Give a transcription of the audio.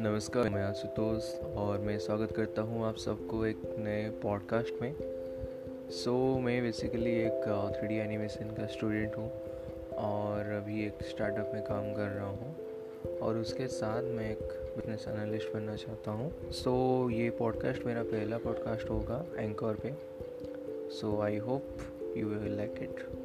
नमस्कार मैं आशुतोष और मैं स्वागत करता हूँ आप सबको एक नए पॉडकास्ट में। सो so, मैं बेसिकली एक थ्री डी एनिमेशन का स्टूडेंट हूँ और अभी एक स्टार्टअप में काम कर रहा हूँ और उसके साथ मैं एक बिज़नेस एनालिस्ट बनना चाहता हूँ। सो so, ये पॉडकास्ट मेरा पहला पॉडकास्ट होगा एंकर पे। So I hope you will like it